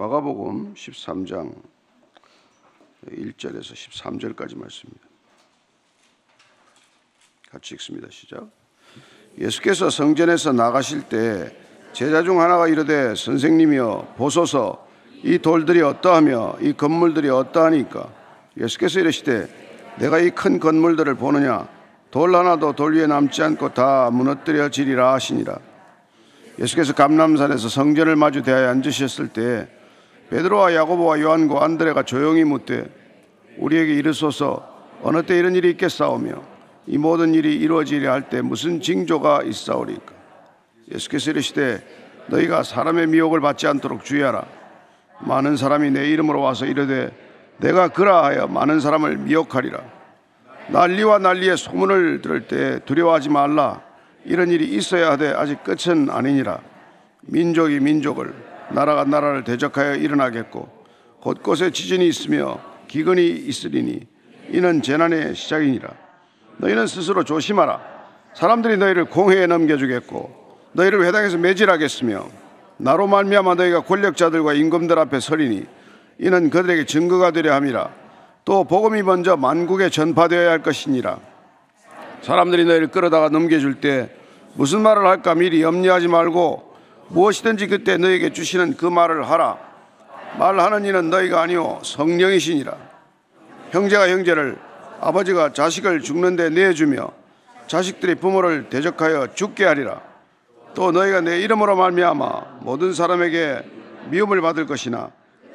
마가복음 13장 1절에서 13절까지 말씀입니다. 같이 읽습니다. 시작. 예수께서 성전에서 나가실 때 제자 중 하나가 이르되 선생님이여 보소서 이 돌들이 어떠하며 이 건물들이 어떠하니까 예수께서 이르시되 내가 이 큰 건물들을 보느냐 돌 하나도 돌 위에 남지 않고 다 무너뜨려지리라 하시니라 예수께서 감남산에서 성전을 마주 대하여 앉으셨을 때 베드로와 야고보와 요한과 안드레가 조용히 묻되 우리에게 이르소서 어느 때 이런 일이 있겠사오며 이 모든 일이 이루어지려 할 때 무슨 징조가 있사오리까? 예수께서 이르시되 너희가 사람의 미혹을 받지 않도록 주의하라. 많은 사람이 내 이름으로 와서 이르되 내가 그라하여 많은 사람을 미혹하리라. 난리와 난리의 소문을 들을 때 두려워하지 말라. 이런 일이 있어야 하되 아직 끝은 아니니라. 민족이 민족을 나라가 나라를 대적하여 일어나겠고 곳곳에 지진이 있으며 기근이 있으리니 이는 재난의 시작이니라. 너희는 스스로 조심하라. 사람들이 너희를 공회에 넘겨주겠고 너희를 회당에서 매질하겠으며 나로 말미암아 너희가 권력자들과 임금들 앞에 서리니 이는 그들에게 증거가 되려 함이라. 또 복음이 먼저 만국에 전파되어야 할 것이니라. 사람들이 너희를 끌어다가 넘겨줄 때 무슨 말을 할까 미리 염려하지 말고 무엇이든지 그때 너에게 주시는 그 말을 하라. 말하는 이는 너희가 아니오 성령이시니라. 형제가 형제를 아버지가 자식을 죽는데 내주며 자식들이 부모를 대적하여 죽게 하리라. 또 너희가 내 이름으로 말미암아 모든 사람에게 미움을 받을 것이나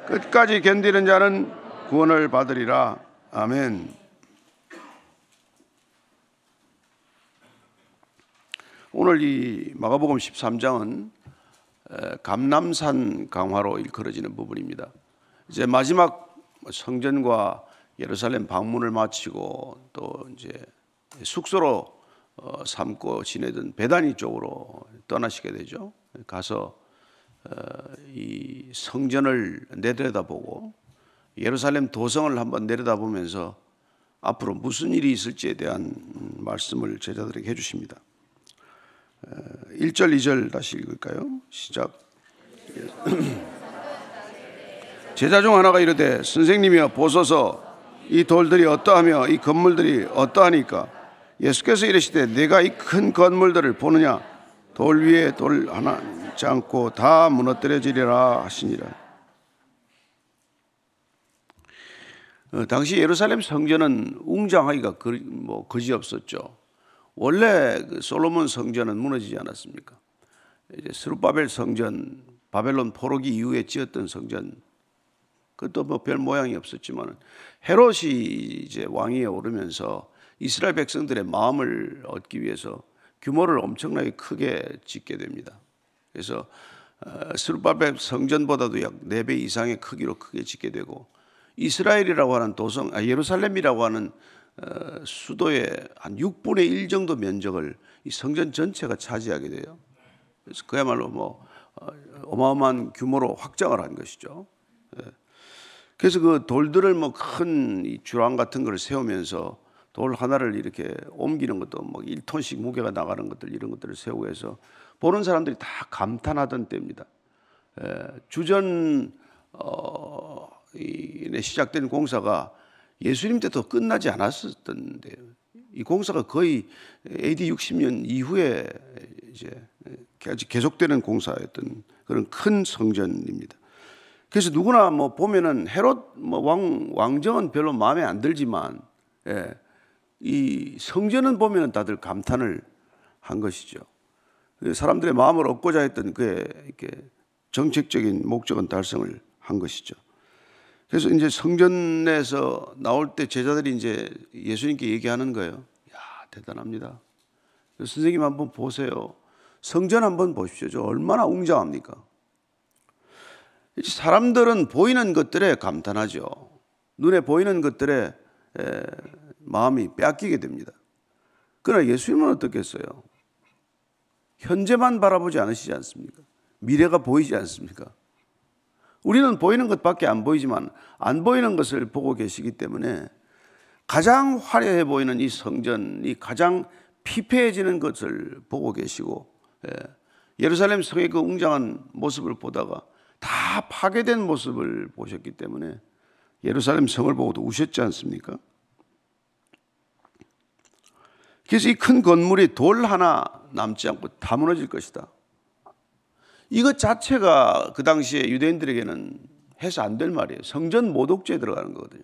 끝까지 견디는 자는 구원을 받으리라. 아멘. 오늘 이 마가복음 13장은 감남산 강화로 일컬어지는 부분입니다. 이제 마지막 성전과 예루살렘 방문을 마치고 또 이제 숙소로 어, 삼고 지내던 베다니 쪽으로 떠나시게 되죠. 가서 어, 이 성전을 내려다보고 예루살렘 도성을 한번 내려다보면서 앞으로 무슨 일이 있을지에 대한 말씀을 제자들에게 해주십니다. 1절, 2절 다시 읽을까요? 시작. 제자 중 하나가 이르되 선생님이여 보소서 이 돌들이 어떠하며 이 건물들이 어떠하니까 예수께서 이르시되 내가 이 큰 건물들을 보느냐 돌 위에 돌 하나 있지 않고 다 무너뜨려지리라 하시니라. 어, 당시 예루살렘 성전은 웅장하기가 그, 뭐 거지 없었죠. 원래 그 솔로몬 성전은 무너지지 않았습니까? 이제 스루바벨 성전, 바벨론 포로기 이후에 지었던 성전, 그것도 뭐 별 모양이 없었지만 헤롯이 이제 왕위에 오르면서 이스라엘 백성들의 마음을 얻기 위해서 규모를 엄청나게 크게 짓게 됩니다. 그래서 어, 성전보다도 약 4배 이상의 크기로 크게 짓게 되고 이스라엘이라고 하는 도성, 아, 예루살렘이라고 하는 어, 수도의 한 6분의 1 정도 면적을 이 성전 전체가 차지하게 돼요. 그래서 그야말로 뭐 어, 어마어마한 규모로 확장을 한 것이죠. 예. 그래서 그 돌들을 뭐 큰 주랑 같은 걸 세우면서 돌 하나를 이렇게 옮기는 것도 뭐 1톤씩 무게가 나가는 것들 이런 것들을 세우고 해서 보는 사람들이 다 감탄하던 때입니다. 예, 주전 어, 시작된 공사가 예수님 때도 끝나지 않았었던데 이 공사가 거의 AD 60년 이후에 이제 계속되는 공사였던 그런 큰 성전입니다. 그래서 누구나 뭐 보면은 헤롯 뭐 왕, 왕정은 별로 마음에 안 들지만 예, 이 성전은 보면은 다들 감탄을 한 것이죠. 그 사람들의 마음을 얻고자 했던 그의 정책적인 목적은 달성을 한 것이죠. 그래서 이제 성전에서 나올 때 제자들이 이제 예수님께 얘기하는 거예요. 야, 대단합니다. 선생님 한번 보세요. 성전 한번 보십시오. 저 얼마나 웅장합니까? 사람들은 보이는 것들에 감탄하죠. 눈에 보이는 것들에 마음이 빼앗기게 됩니다. 그러나 예수님은 어떻겠어요? 현재만 바라보지 않으시지 않습니까? 미래가 보이지 않습니까? 우리는 보이는 것밖에 안 보이지만 안 보이는 것을 보고 계시기 때문에 가장 화려해 보이는 이 성전이 가장 피폐해지는 것을 보고 계시고 예, 예루살렘 성의 그 웅장한 모습을 보다가 다 파괴된 모습을 보셨기 때문에 예루살렘 성을 보고도 우셨지 않습니까? 그래서 이 큰 건물이 돌 하나 남지 않고 다 무너질 것이다. 이것 자체가 그 당시에 유대인들에게는 해서 안 될 말이에요. 성전 모독죄에 들어가는 거거든요.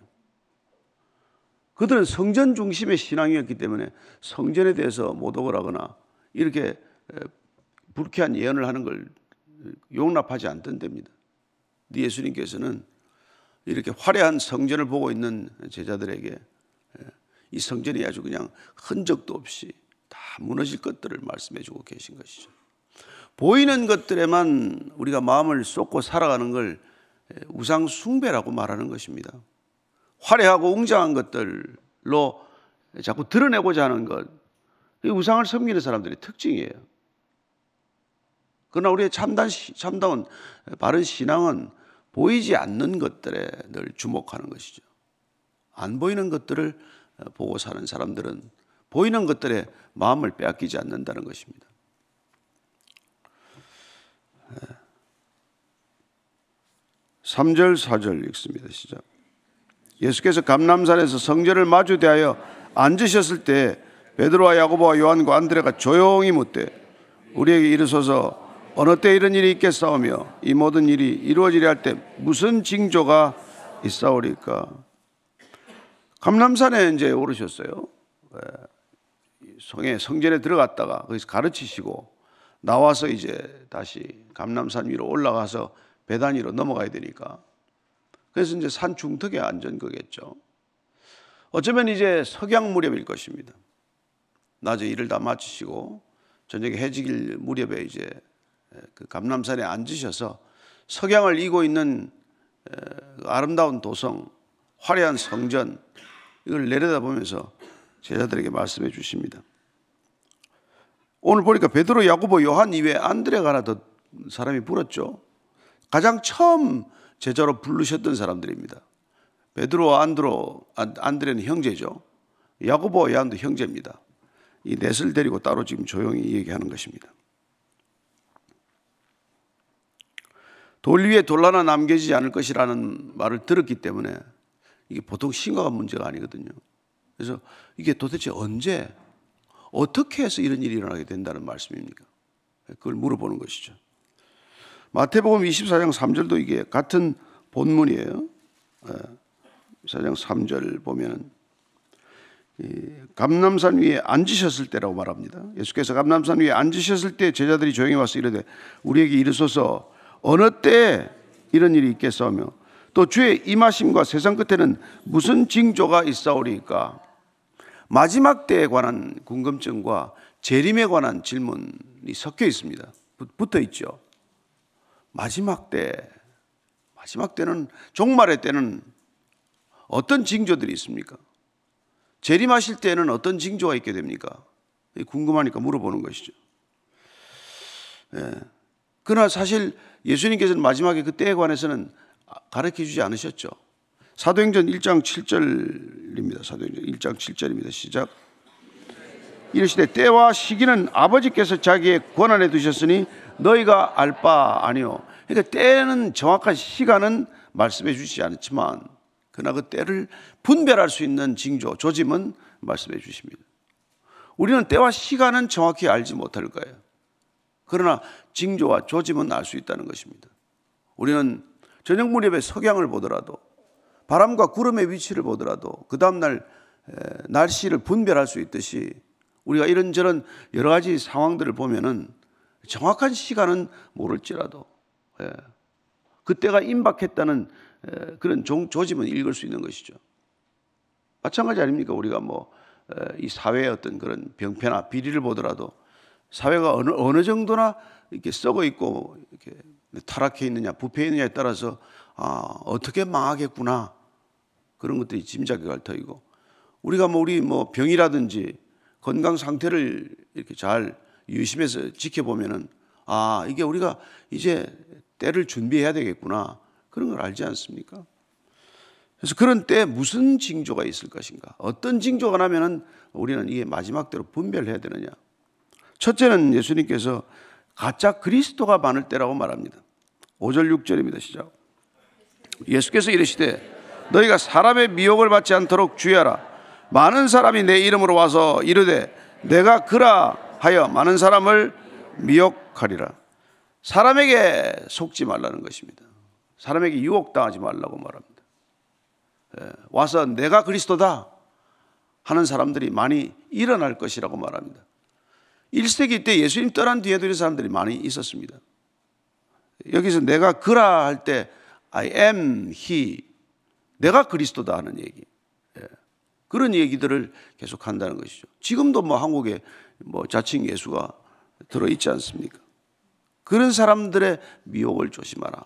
그들은 성전 중심의 신앙이었기 때문에 성전에 대해서 모독을 하거나 이렇게 불쾌한 예언을 하는 걸 용납하지 않던 데입니다. 예수님께서는 이렇게 화려한 성전을 보고 있는 제자들에게 이 성전이 아주 그냥 흔적도 없이 다 무너질 것들을 말씀해 주고 계신 것이죠. 보이는 것들에만 우리가 마음을 쏟고 살아가는 걸 우상 숭배라고 말하는 것입니다. 화려하고 웅장한 것들로 자꾸 드러내고자 하는 것. 우상을 섬기는 사람들의 특징이에요. 그러나 우리의 참단, 참다운 바른 신앙은 보이지 않는 것들에 늘 주목하는 것이죠. 안 보이는 것들을 보고 사는 사람들은 보이는 것들에 마음을 빼앗기지 않는다는 것입니다. 3절, 4절 읽습니다. 시작. 예수께서 감남산에서 성전을 마주 대하여 앉으셨을 때 베드로와 야고보와 요한과 안드레가 조용히 묻되 우리에게 이르소서 어느 때 이런 일이 있겠사오며 이 모든 일이 이루어지려 할 때 무슨 징조가 있사오리까? 감남산에 이제 오르셨어요. 성에 성전에 들어갔다가 거기서 가르치시고 나와서 이제 다시 감남산 위로 올라가서 배단 위로 넘어가야 되니까 그래서 이제 산 중턱에 앉은 거겠죠. 어쩌면 이제 석양 무렵일 것입니다. 낮에 일을 다 마치시고 저녁에 해지길 무렵에 이제 그 감남산에 앉으셔서 석양을 이고 있는 아름다운 도성, 화려한 성전 이걸 내려다보면서 제자들에게 말씀해 주십니다. 오늘 보니까 베드로, 야고보, 요한 이외에 안드레가 하나 더 사람이 불었죠. 가장 처음 제자로 부르셨던 사람들입니다. 베드로와 안드로, 안드레는 형제죠. 야고보와 요한도 형제입니다. 이 넷을 데리고 따로 지금 조용히 얘기하는 것입니다. 돌 위에 돌 하나 남겨지지 않을 것이라는 말을 들었기 때문에 이게 보통 심각한 문제가 아니거든요. 그래서 이게 도대체 언제 어떻게 해서 이런 일이 일어나게 된다는 말씀입니까? 그걸 물어보는 것이죠. 마태복음 24장 3절도 이게 같은 본문이에요. 24장 예. 3절 보면 감남산 위에 앉으셨을 때라고 말합니다. 예수께서 감남산 위에 앉으셨을 때 제자들이 조용히 와서 이르되 우리에게 이르소서 어느 때 이런 일이 있겠사오며 또 주의 임하심과 세상 끝에는 무슨 징조가 있사오리까 마지막 때에 관한 궁금증과 재림에 관한 질문이 섞여 있습니다. 붙어 있죠. 마지막 때, 마지막 때는 종말의 때는 어떤 징조들이 있습니까? 재림하실 때는 어떤 징조가 있게 됩니까? 궁금하니까 물어보는 것이죠. 예. 그러나 사실 예수님께서는 마지막에 그 때에 관해서는 가르쳐 주지 않으셨죠. 사도행전 1장 7절입니다. 사도행전 1장 7절입니다. 시작. 이르시되 때와 시기는 아버지께서 자기의 권한에 두셨으니 너희가 알 바 아니요. 그러니까 때는 정확한 시간은 말씀해 주시지 않지만 그러나 그 때를 분별할 수 있는 징조, 조짐은 말씀해 주십니다. 우리는 때와 시간은 정확히 알지 못할 거예요. 그러나 징조와 조짐은 알 수 있다는 것입니다. 우리는 저녁 무렵에 석양을 보더라도 바람과 구름의 위치를 보더라도 그 다음날 날씨를 분별할 수 있듯이 우리가 이런저런 여러 가지 상황들을 보면은 정확한 시간은 모를지라도 예, 그때가 임박했다는 그런 조짐은 읽을 수 있는 것이죠. 마찬가지 아닙니까? 우리가 뭐 이 사회의 어떤 그런 병폐나 비리를 보더라도 사회가 어느, 어느 정도나 이렇게 썩어 있고 이렇게 타락해 있느냐, 부패해 있느냐에 따라서 아, 어떻게 망하겠구나. 그런 것들이 짐작이 갈 터이고 우리가 뭐 우리 뭐 병이라든지 건강 상태를 이렇게 잘 유심해서 지켜보면은 아, 이게 우리가 이제 때를 준비해야 되겠구나. 그런 걸 알지 않습니까? 그래서 그런 때 무슨 징조가 있을 것인가? 어떤 징조가 나면은 우리는 이게 마지막 때로 분별해야 되느냐? 첫째는 예수님께서 가짜 그리스도가 많을 때라고 말합니다. 5절 6절입니다. 시작. 예수께서 이르시되 너희가 사람의 미혹을 받지 않도록 주의하라. 많은 사람이 내 이름으로 와서 이르되 내가 그라 하여 많은 사람을 미혹하리라. 사람에게 속지 말라는 것입니다. 사람에게 유혹당하지 말라고 말합니다. 예, 와서 내가 그리스도다 하는 사람들이 많이 일어날 것이라고 말합니다. 1세기 때 예수님 떠난 뒤에도 이런 사람들이 많이 있었습니다. 여기서 내가 그라 할 때 I am he 내가 그리스도다 하는 얘기. 예. 그런 얘기들을 계속 한다는 것이죠. 지금도 뭐 한국에 뭐 자칭 예수가 들어 있지 않습니까? 그런 사람들의 미혹을 조심하라.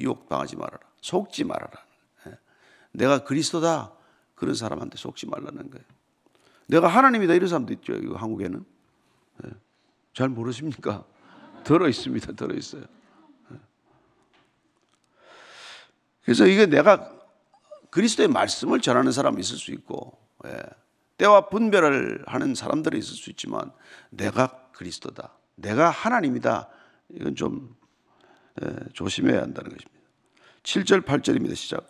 유혹 당하지 말아라. 속지 말아라. 예. 내가 그리스도다. 그런 사람한테 속지 말라는 거예요. 내가 하나님이다 이런 사람도 있죠. 이거 한국에는 예. 잘 모르십니까? 들어 있습니다. 들어 있어요. 예. 그래서 이게 내가 그리스도의 말씀을 전하는 사람이 있을 수 있고 때와 분별을 하는 사람들이 있을 수 있지만 내가 그리스도다. 내가 하나님이다. 이건 좀 조심해야 한다는 것입니다. 7절 8절입니다. 시작.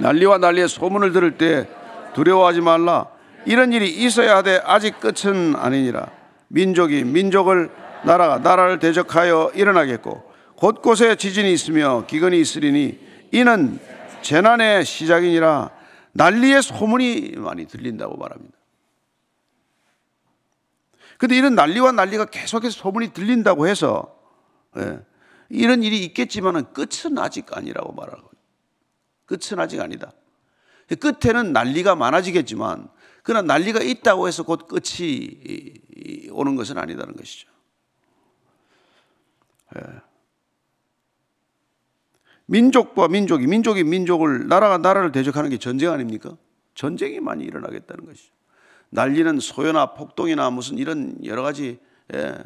난리와 난리의 소문을 들을 때 두려워하지 말라. 이런 일이 있어야 하되 아직 끝은 아니니라. 민족이 민족을 나라가 나라를 대적하여 일어나겠고 곳곳에 지진이 있으며 기근이 있으리니 이는 재난의 시작이니라. 난리의 소문이 많이 들린다고 말합니다. 근데 이런 난리와 난리가 계속해서 소문이 들린다고 해서 예, 이런 일이 있겠지만은 끝은 아직 아니라고 말하고 끝은 아직 아니다. 끝에는 난리가 많아지겠지만 그러나 난리가 있다고 해서 곧 끝이 오는 것은 아니다는 것이죠. 예. 민족과 민족이 민족이 민족을 나라가 나라를 대적하는 게 전쟁 아닙니까? 전쟁이 많이 일어나겠다는 것이죠. 난리는 소요나 폭동이나 무슨 이런 여러 가지 예,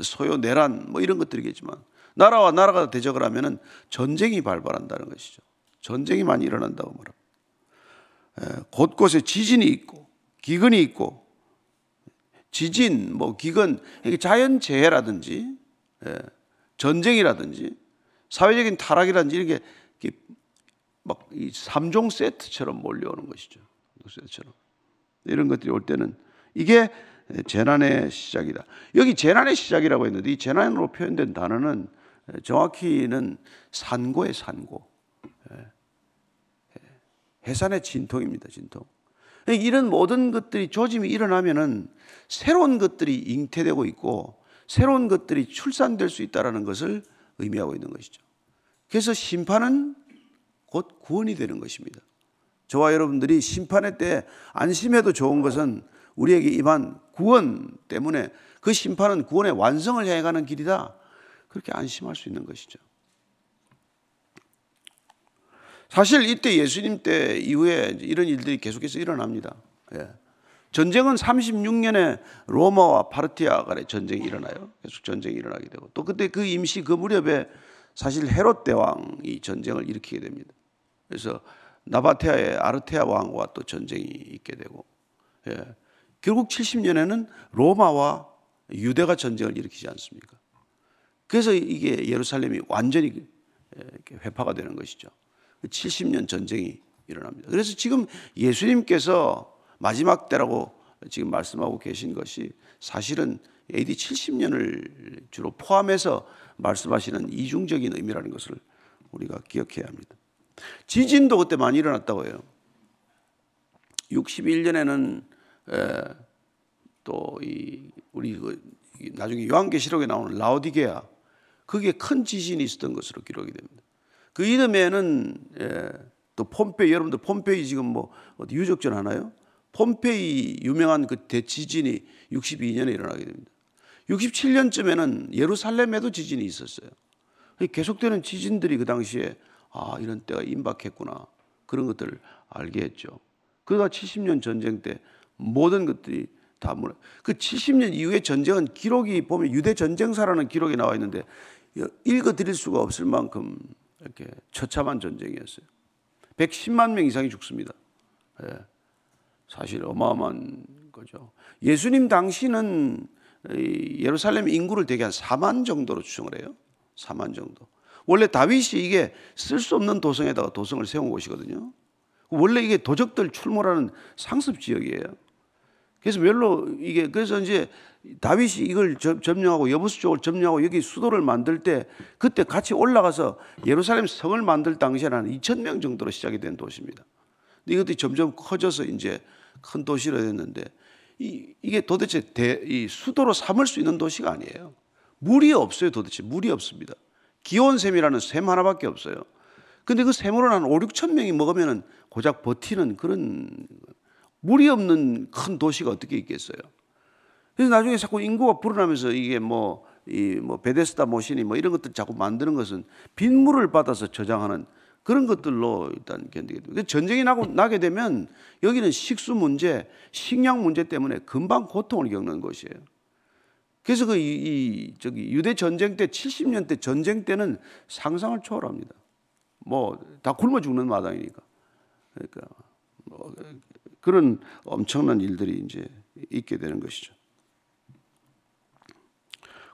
소요 내란 뭐 이런 것들이겠지만 나라와 나라가 대적을 하면은 전쟁이 발발한다는 것이죠. 전쟁이 많이 일어난다고 말합니다. 예, 곳곳에 지진이 있고 기근이 있고 지진 뭐 기근 자연 재해라든지 예, 전쟁이라든지 사회적인 타락이라든지 이렇게, 막이 3종 세트처럼 몰려오는 것이죠. 세트처럼. 이런 것들이 올 때는 이게 재난의 시작이다. 여기 재난의 시작이라고 했는데 이 재난으로 표현된 단어는 정확히는 산고의 산고. 예. 해산의 진통입니다. 진통. 이런 모든 것들이 조짐이 일어나면은 새로운 것들이 잉태되고 있고 새로운 것들이 출산될 수 있다라는 것을 의미하고 있는 것이죠. 그래서 심판은 곧 구원이 되는 것입니다. 저와 여러분들이 심판의 때 안심해도 좋은 것은 우리에게 임한 구원 때문에 그 심판은 구원의 완성을 향해 가는 길이다. 그렇게 안심할 수 있는 것이죠. 사실 이때 예수님 때 이후에 이런 일들이 계속해서 일어납니다. 예. 전쟁은 36년에 로마와 파르티아 간의 전쟁이 일어나요. 계속 전쟁이 일어나게 되고 또 그때 그 임시 그 무렵에 사실 헤롯 대왕이 전쟁을 일으키게 됩니다. 그래서 나바테아의 아르테아 왕과 또 전쟁이 있게 되고 예. 결국 70년에는 로마와 유대가 전쟁을 일으키지 않습니까? 그래서 이게 예루살렘이 완전히 회파가 되는 것이죠. 70년 전쟁이 일어납니다. 그래서 지금 예수님께서 마지막 때라고 지금 말씀하고 계신 것이 사실은 AD 70년을 주로 포함해서 말씀하시는 이중적인 의미라는 것을 우리가 기억해야 합니다. 지진도 그때 많이 일어났다고 해요. 61년에는 또 이 우리 그 나중에 요한계시록에 나오는 라오디게아 그게 큰 지진이 있었던 것으로 기록이 됩니다. 그 이듬해에는 예, 또 폼페이 여러분들 폼페이 지금 뭐 어디 유적전 하나요? 폼페이 유명한 그 대지진이 62년에 일어나게 됩니다. 67년쯤에는 예루살렘에도 지진이 있었어요. 계속되는 지진들이 그 당시에 아, 이런 때가 임박했구나. 그런 것들을 알게 했죠. 그러다 70년 전쟁 때 모든 것들이 다 무너. 그 70년 이후의 전쟁은 기록이 보면 유대 전쟁사라는 기록이 나와 있는데 읽어 드릴 수가 없을 만큼 이렇게 처참한 전쟁이었어요. 110만 명 이상이 죽습니다. 예. 사실 어마어마한 거죠. 예수님 당시는 예루살렘 인구를 대개 한 4만 정도로 추정을 해요. 4만 정도. 원래 다윗이 이게 쓸 수 없는 도성에다가 도성을 세운 곳이거든요. 원래 이게 도적들 출몰하는 상습 지역이에요. 그래서 별로 이게 그래서 이제 다윗이 이걸 점- 점령하고 여부수 쪽을 점령하고 여기 수도를 만들 때 그때 같이 올라가서 예루살렘 성을 만들 당시에는 한 2천 명 정도로 시작이 된 도시입니다. 근데 이것들이 점점 커져서 이제 큰 도시로 됐는데 이, 이게 도대체 대, 이 수도로 삼을 수 있는 도시가 아니에요. 물이 없어요, 도대체. 물이 없습니다. 기온샘이라는 샘 하나밖에 없어요. 근데 그 샘으로는 한 5, 6천 명이 먹으면은 고작 버티는 그런 물이 없는 큰 도시가 어떻게 있겠어요? 그래서 나중에 자꾸 인구가 불어나면서 이게 뭐, 이 뭐 베데스다 모신이 뭐 이런 것들 자꾸 만드는 것은 빗물을 받아서 저장하는 그런 것들로 일단 견디게 됩니다. 전쟁이 나고, 나게 되면 여기는 식수 문제, 식량 문제 때문에 금방 고통을 겪는 것이에요. 그래서 그 이, 이 저기 유대 전쟁 때 70년 대 전쟁 때는 상상을 초월합니다. 뭐 다 굶어 죽는 마당이니까. 그러니까 뭐 그런 엄청난 일들이 이제 있게 되는 것이죠.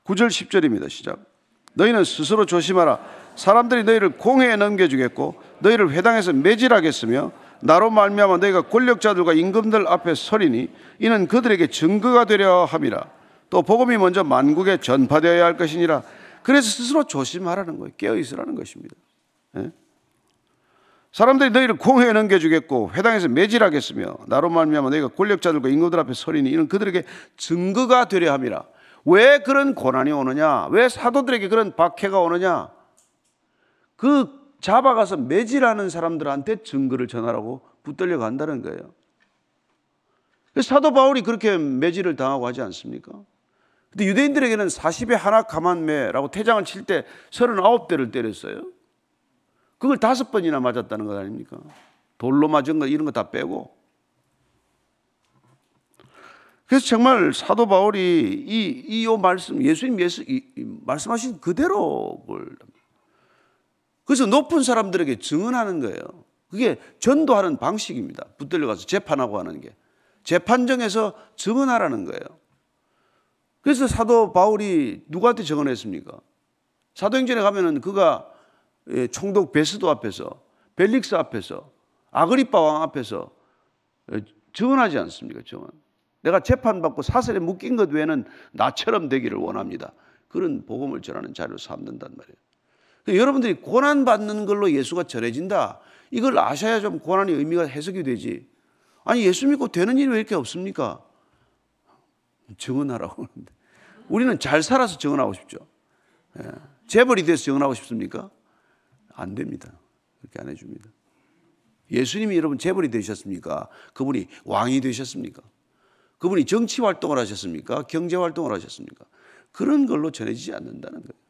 9절 10절입니다. 시작. 너희는 스스로 조심하라. 사람들이 너희를 공회에 넘겨주겠고 너희를 회당에서 매질하겠으며 나로 말미암아 너희가 권력자들과 임금들 앞에 서리니 이는 그들에게 증거가 되려 함이라. 또 복음이 먼저 만국에 전파되어야 할 것이니라. 그래서 스스로 조심하라는 거예요. 깨어 있으라는 것입니다. 예? 사람들이 너희를 공회에 넘겨주겠고 회당에서 매질하겠으며 나로 말미암아 너희가 권력자들과 임금들 앞에 서리니 이는 그들에게 증거가 되려 함이라. 왜 그런 고난이 오느냐? 왜 사도들에게 그런 박해가 오느냐? 그 잡아가서 매질하는 사람들한테 증거를 전하라고 붙들려 간다는 거예요. 사도 바울이 그렇게 매질을 당하고 하지 않습니까? 근데 유대인들에게는 40에 하나 가만매라고 태장을 칠 때 39대를 때렸어요. 그걸 다섯 번이나 맞았다는 것 아닙니까? 돌로 맞은 거 이런 거 다 빼고. 그래서 정말 사도 바울이 이, 이 요 말씀, 예수님 예수, 이, 이 말씀하신 그대로 뭘. 그래서 높은 사람들에게 증언하는 거예요. 그게 전도하는 방식입니다. 붙들려 가서 재판하고 하는 게. 재판정에서 증언하라는 거예요. 그래서 사도 바울이 누구한테 증언했습니까? 사도행전에 가면은 그가 예, 총독 베스도 앞에서 벨릭스 앞에서 아그리파 왕 앞에서 예, 증언하지 않습니까? 증언. 내가 재판받고 사설에 묶인 것 외에는 나처럼 되기를 원합니다. 그런 복음을 전하는 자료를 삼는단 말이에요. 그러니까 여러분들이 고난 받는 걸로 예수가 전해진다. 이걸 아셔야 좀 고난의 의미가 해석이 되지. 아니 예수 믿고 되는 일이 왜 이렇게 없습니까? 증언하라고 하는데 우리는 잘 살아서 증언하고 싶죠. 예. 재벌이 돼서 증언하고 싶습니까? 안 됩니다. 그렇게 안 해줍니다. 예수님이 여러분 재벌이 되셨습니까? 그분이 왕이 되셨습니까? 그분이 정치 활동을 하셨습니까? 경제 활동을 하셨습니까? 그런 걸로 전해지지 않는다는 거예요.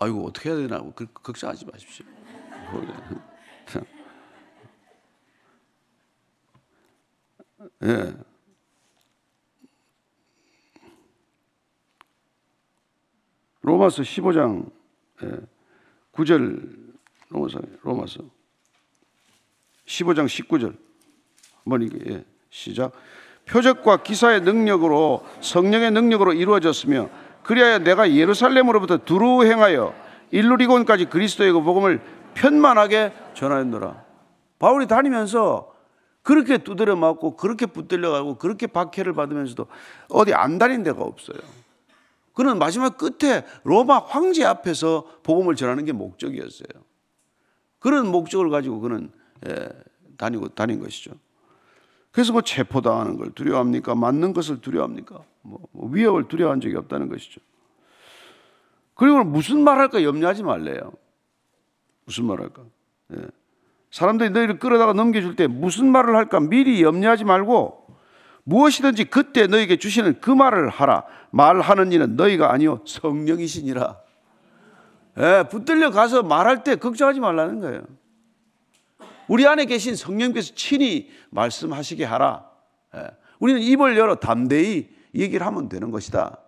아이고 어떻게 해야 되나? 그, 걱정하지 마십시오. 예. 로마서 15장 9절 로마서 로마서. 15장 19절. 한번 이게 예, 시작. 표적과 기사의 능력으로 성령의 능력으로 이루어졌으며 그리하여 내가 예루살렘으로부터 두루 행하여 일루리곤까지 그리스도의 그 복음을 편만하게 전하였노라 바울이 다니면서 그렇게 두드려 맞고 그렇게 붙들려 가고 그렇게 박해를 받으면서도 어디 안 다닌 데가 없어요. 그는 마지막 끝에 로마 황제 앞에서 복음을 전하는 게 목적이었어요. 그런 목적을 가지고 그는 예, 다니고 다닌 것이죠. 그래서 뭐 체포당하는 걸 두려워합니까? 맞는 것을 두려워합니까? 뭐, 뭐 위협을 두려워한 적이 없다는 것이죠. 그리고 무슨 말할까 염려하지 말래요. 무슨 말할까? 예. 사람들이 너희를 끌어다가 넘겨줄 때 무슨 말을 할까 미리 염려하지 말고 무엇이든지 그때 너에게 주시는 그 말을 하라. 말하는 이는 너희가 아니요 성령이시니라. 예, 붙들려 가서 말할 때 걱정하지 말라는 거예요. 우리 안에 계신 성령께서 친히 말씀하시게 하라. 예, 우리는 입을 열어 담대히 얘기를 하면 되는 것이다.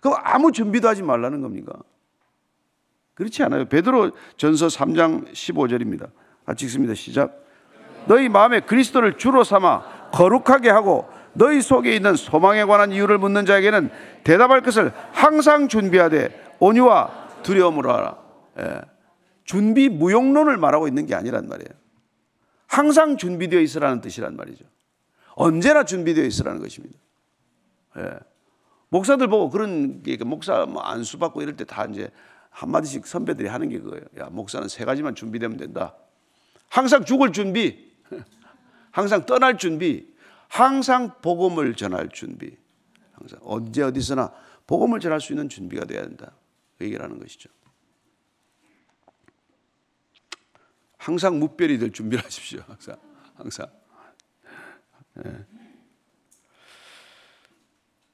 그럼 아무 준비도 하지 말라는 겁니까? 그렇지 않아요. 베드로 전서 3장 15절입니다. 같이 읽습니다. 시작. 너희 마음에 그리스도를 주로 삼아 거룩하게 하고 너희 속에 있는 소망에 관한 이유를 묻는 자에게는 대답할 것을 항상 준비하되 온유와 두려움으로 하라. 예. 준비 무용론을 말하고 있는 게 아니란 말이에요. 항상 준비되어 있으라는 뜻이란 말이죠. 언제나 준비되어 있으라는 것입니다. 예. 목사들 보고 그런 게 목사 뭐 안수 받고 이럴 때 다 이제 한 마디씩 선배들이 하는 게 그거예요. 야, 목사는 세 가지만 준비되면 된다. 항상 죽을 준비, 항상 떠날 준비, 항상 복음을 전할 준비. 항상 언제 어디서나 복음을 전할 수 있는 준비가 돼야 된다. 그 얘기를 하는 것이죠. 항상 무별이 될 준비를 하십시오. 항상, 항상. 예.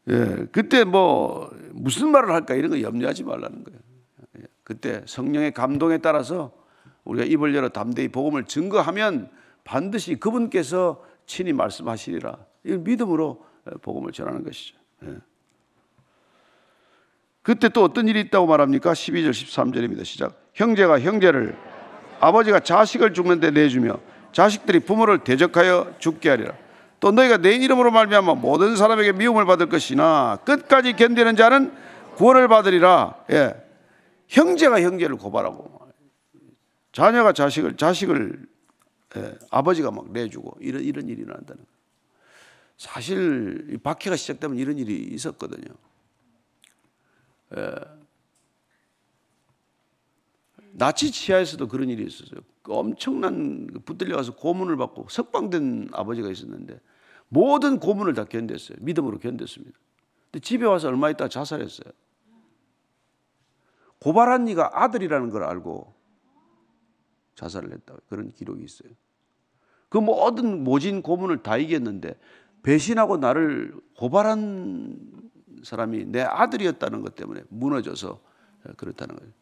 예, 그때 뭐 무슨 말을 할까 이런 거 염려하지 말라는 거예요. 예, 그때 성령의 감동에 따라서 우리가 입을 열어 담대히 복음을 증거하면 반드시 그분께서 친히 말씀하시리라. 이 믿음으로 복음을 전하는 것이죠. 예. 그때 또 어떤 일이 있다고 말합니까? 12절 13절입니다. 시작. 형제가 형제를 아버지가 자식을 죽는데 내주며 자식들이 부모를 대적하여 죽게 하리라. 또 너희가 내 이름으로 말미암아 모든 사람에게 미움을 받을 것이나 끝까지 견디는 자는 구원을 받으리라. 예. 형제가 형제를 고발하고 자녀가 자식을 자식을 예, 아버지가 막 내주고 이런 이런 일이 난다는. 사실 박해가 시작되면 이런 일이 있었거든요. 예. 나치 치하에서도 그런 일이 있었어요. 그 엄청난 붙들려가서 고문을 받고 석방된 아버지가 있었는데 모든 고문을 다 견뎠어요. 믿음으로 견뎠습니다. 근데 집에 와서 얼마 있다 자살했어요. 고발한 이가 아들이라는 걸 알고 자살을 했다. 그런 기록이 있어요. 그 모든 모진 고문을 다 이겼는데 배신하고 나를 고발한 사람이 내 아들이었다는 것 때문에 무너져서 그렇다는 거예요.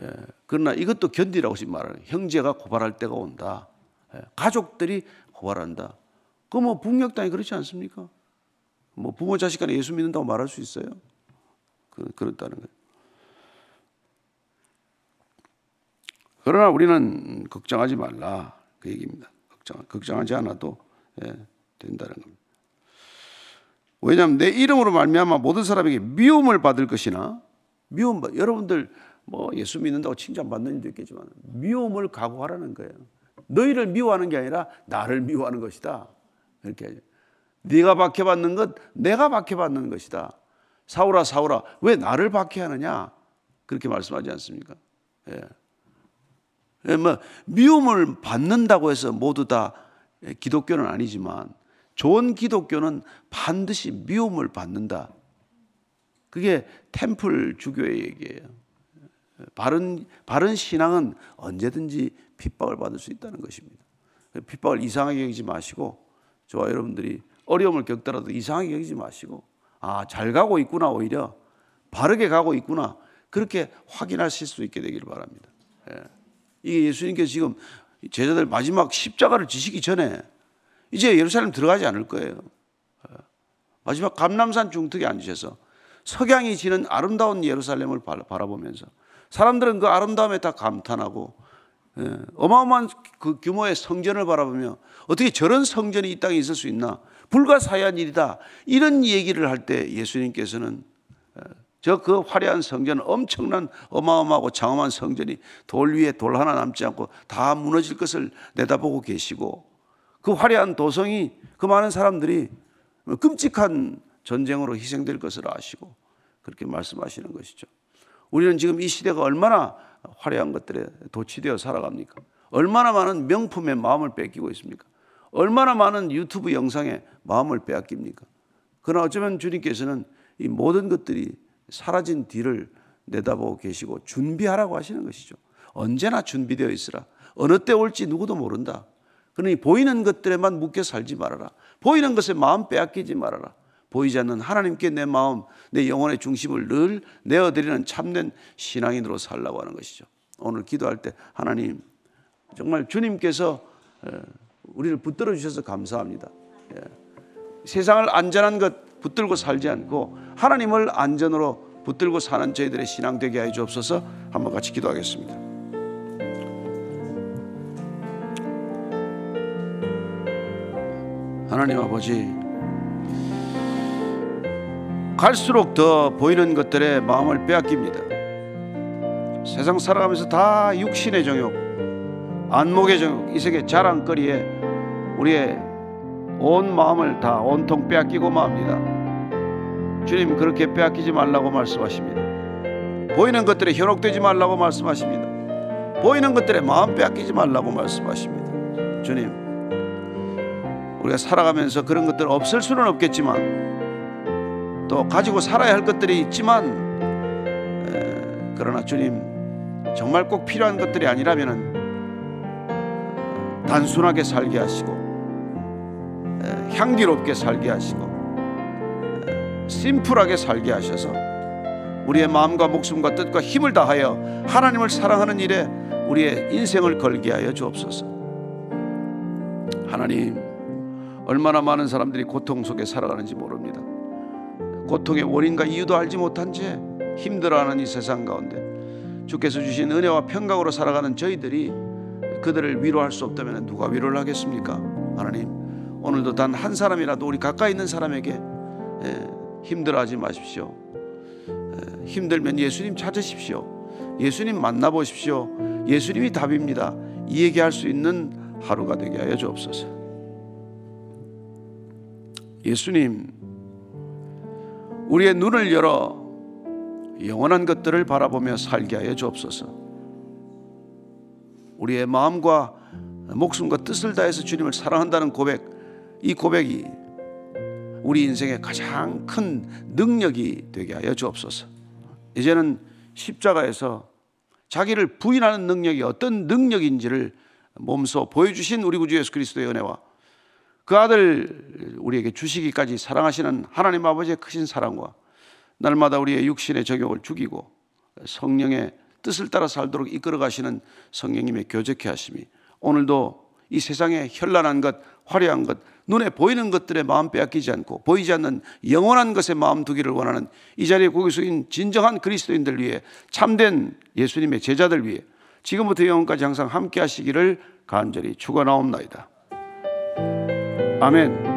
예, 그러나 이것도 견디라고 말하는 형제가 고발할 때가 온다. 예, 가족들이 고발한다. 그뭐 북녘 땅이 그렇지 않습니까? 뭐 부모 자식 간에 예수 믿는다고 말할 수 있어요? 그, 그렇다는 거예요. 그러나 우리는 걱정하지 말라 그 얘기입니다. 걱정 걱정하지 않아도 예, 된다는 겁니다. 왜냐하면 내 이름으로 말미암아 모든 사람에게 미움을 받을 것이나 미움 여러분들 뭐 예수 믿는다고 칭찬받는 일도 있겠지만 미움을 각오하라는 거예요. 너희를 미워하는 게 아니라 나를 미워하는 것이다. 이렇게 네가 박해받는 것 내가 박해받는 것이다. 사울아 사울아 왜 나를 박해하느냐 그렇게 말씀하지 않습니까? 예. 예, 뭐 미움을 받는다고 해서 모두 다 기독교는 아니지만 좋은 기독교는 반드시 미움을 받는다. 그게 템플 주교의 얘기예요. 바른 바른 신앙은 언제든지 핍박을 받을 수 있다는 것입니다. 핍박을 이상하게 여기지 마시고 저와 여러분들이 어려움을 겪더라도 이상하게 여기지 마시고 아, 잘 가고 있구나 오히려 바르게 가고 있구나 그렇게 확인하실 수 있게 되기를 바랍니다. 예. 이게 예수님께서 지금 제자들 마지막 십자가를 지시기 전에 이제 예루살렘 들어가지 않을 거예요. 예. 마지막 감남산 중턱에 앉으셔서 석양이 지는 아름다운 예루살렘을 바라보면서 사람들은 그 아름다움에 다 감탄하고 예, 어마어마한 그 규모의 성전을 바라보며 어떻게 저런 성전이 이 땅에 있을 수 있나? 불가사의한 일이다. 이런 얘기를 할 때 예수님께서는 예, 저그 화려한 성전, 엄청난 어마어마하고 장엄한 성전이 돌 위에 돌 하나 남지 않고 다 무너질 것을 내다보고 계시고 그 화려한 도성이 그 많은 사람들이 끔찍한 전쟁으로 희생될 것을 아시고 그렇게 말씀하시는 것이죠. 우리는 지금 이 시대가 얼마나 화려한 것들에 도취되어 살아갑니까? 얼마나 많은 명품에 마음을 뺏기고 있습니까? 얼마나 많은 유튜브 영상에 마음을 빼앗깁니까? 그러나 어쩌면 주님께서는 이 모든 것들이 사라진 뒤를 내다보고 계시고 준비하라고 하시는 것이죠. 언제나 준비되어 있으라. 어느 때 올지 누구도 모른다. 그러니 보이는 것들에만 묶여 살지 말아라. 보이는 것에 마음 빼앗기지 말아라. 보이지 않는 하나님께 내 마음, 내 영혼의 중심을 늘 내어드리는 참된 신앙인으로 살라고 하는 것이죠. 오늘 기도할 때 하나님 정말 주님께서 우리를 붙들어 주셔서 감사합니다. 예. 세상을 안전한 것 붙들고 살지 않고 하나님을 안전으로 붙들고 사는 저희들의 신앙 되게 해 주옵소서. 한번 같이 기도하겠습니다. 하나님 아버지 갈수록 더 보이는 것들에 마음을 빼앗깁니다. 세상 살아가면서 다 육신의 정욕, 안목의 정욕, 이 세계 자랑거리에 우리의 온 마음을 다 온통 빼앗기고 맙니다. 주님 그렇게 빼앗기지 말라고 말씀하십니다. 보이는 것들에 현혹되지 말라고 말씀하십니다. 보이는 것들에 마음 빼앗기지 말라고 말씀하십니다. 주님, 우리가 살아가면서 그런 것들 없을 수는 없겠지만 또 가지고 살아야 할 것들이 있지만 에, 그러나 주님 정말 꼭 필요한 것들이 아니라면은 단순하게 살게 하시고 에, 향기롭게 살게 하시고 에, 심플하게 살게 하셔서 우리의 마음과 목숨과 뜻과 힘을 다하여 하나님을 사랑하는 일에 우리의 인생을 걸게 하여 주옵소서. 하나님, 얼마나 많은 사람들이 고통 속에 살아가는지 모릅니다. 고통의 원인과 이유도 알지 못한 채 힘들어하는 이 세상 가운데 주께서 주신 은혜와 평강으로 살아가는 저희들이 그들을 위로할 수 없다면 누가 위로를 하겠습니까? 하나님, 오늘도 단 한 사람이라도 우리 가까이 있는 사람에게 예, 힘들어하지 마십시오. 예, 힘들면 예수님 찾으십시오. 예수님 만나보십시오. 예수님이 답입니다. 이 얘기할 수 있는 하루가 되게 하여 주옵소서. 예수님, 우리의 눈을 열어 영원한 것들을 바라보며 살게 하여 주옵소서. 우리의 마음과 목숨과 뜻을 다해서 주님을 사랑한다는 고백, 이 고백이 우리 인생의 가장 큰 능력이 되게 하여 주옵소서. 이제는 십자가에서 자기를 부인하는 능력이 어떤 능력인지를 몸소 보여주신 우리 구주 예수 그리스도의 은혜와 그 아들 우리에게 주시기까지 사랑하시는 하나님 아버지의 크신 사랑과 날마다 우리의 육신의 적용을 죽이고 성령의 뜻을 따라 살도록 이끌어 가시는 성령님의 교제케 하심이 오늘도 이 세상에 현란한 것, 화려한 것, 눈에 보이는 것들에 마음 빼앗기지 않고 보이지 않는 영원한 것에 마음 두기를 원하는 이 자리에 고개 숙인 진정한 그리스도인들 위해 참된 예수님의 제자들 위해 지금부터 영원까지 항상 함께 하시기를 간절히 축원하옵나이다. 아멘.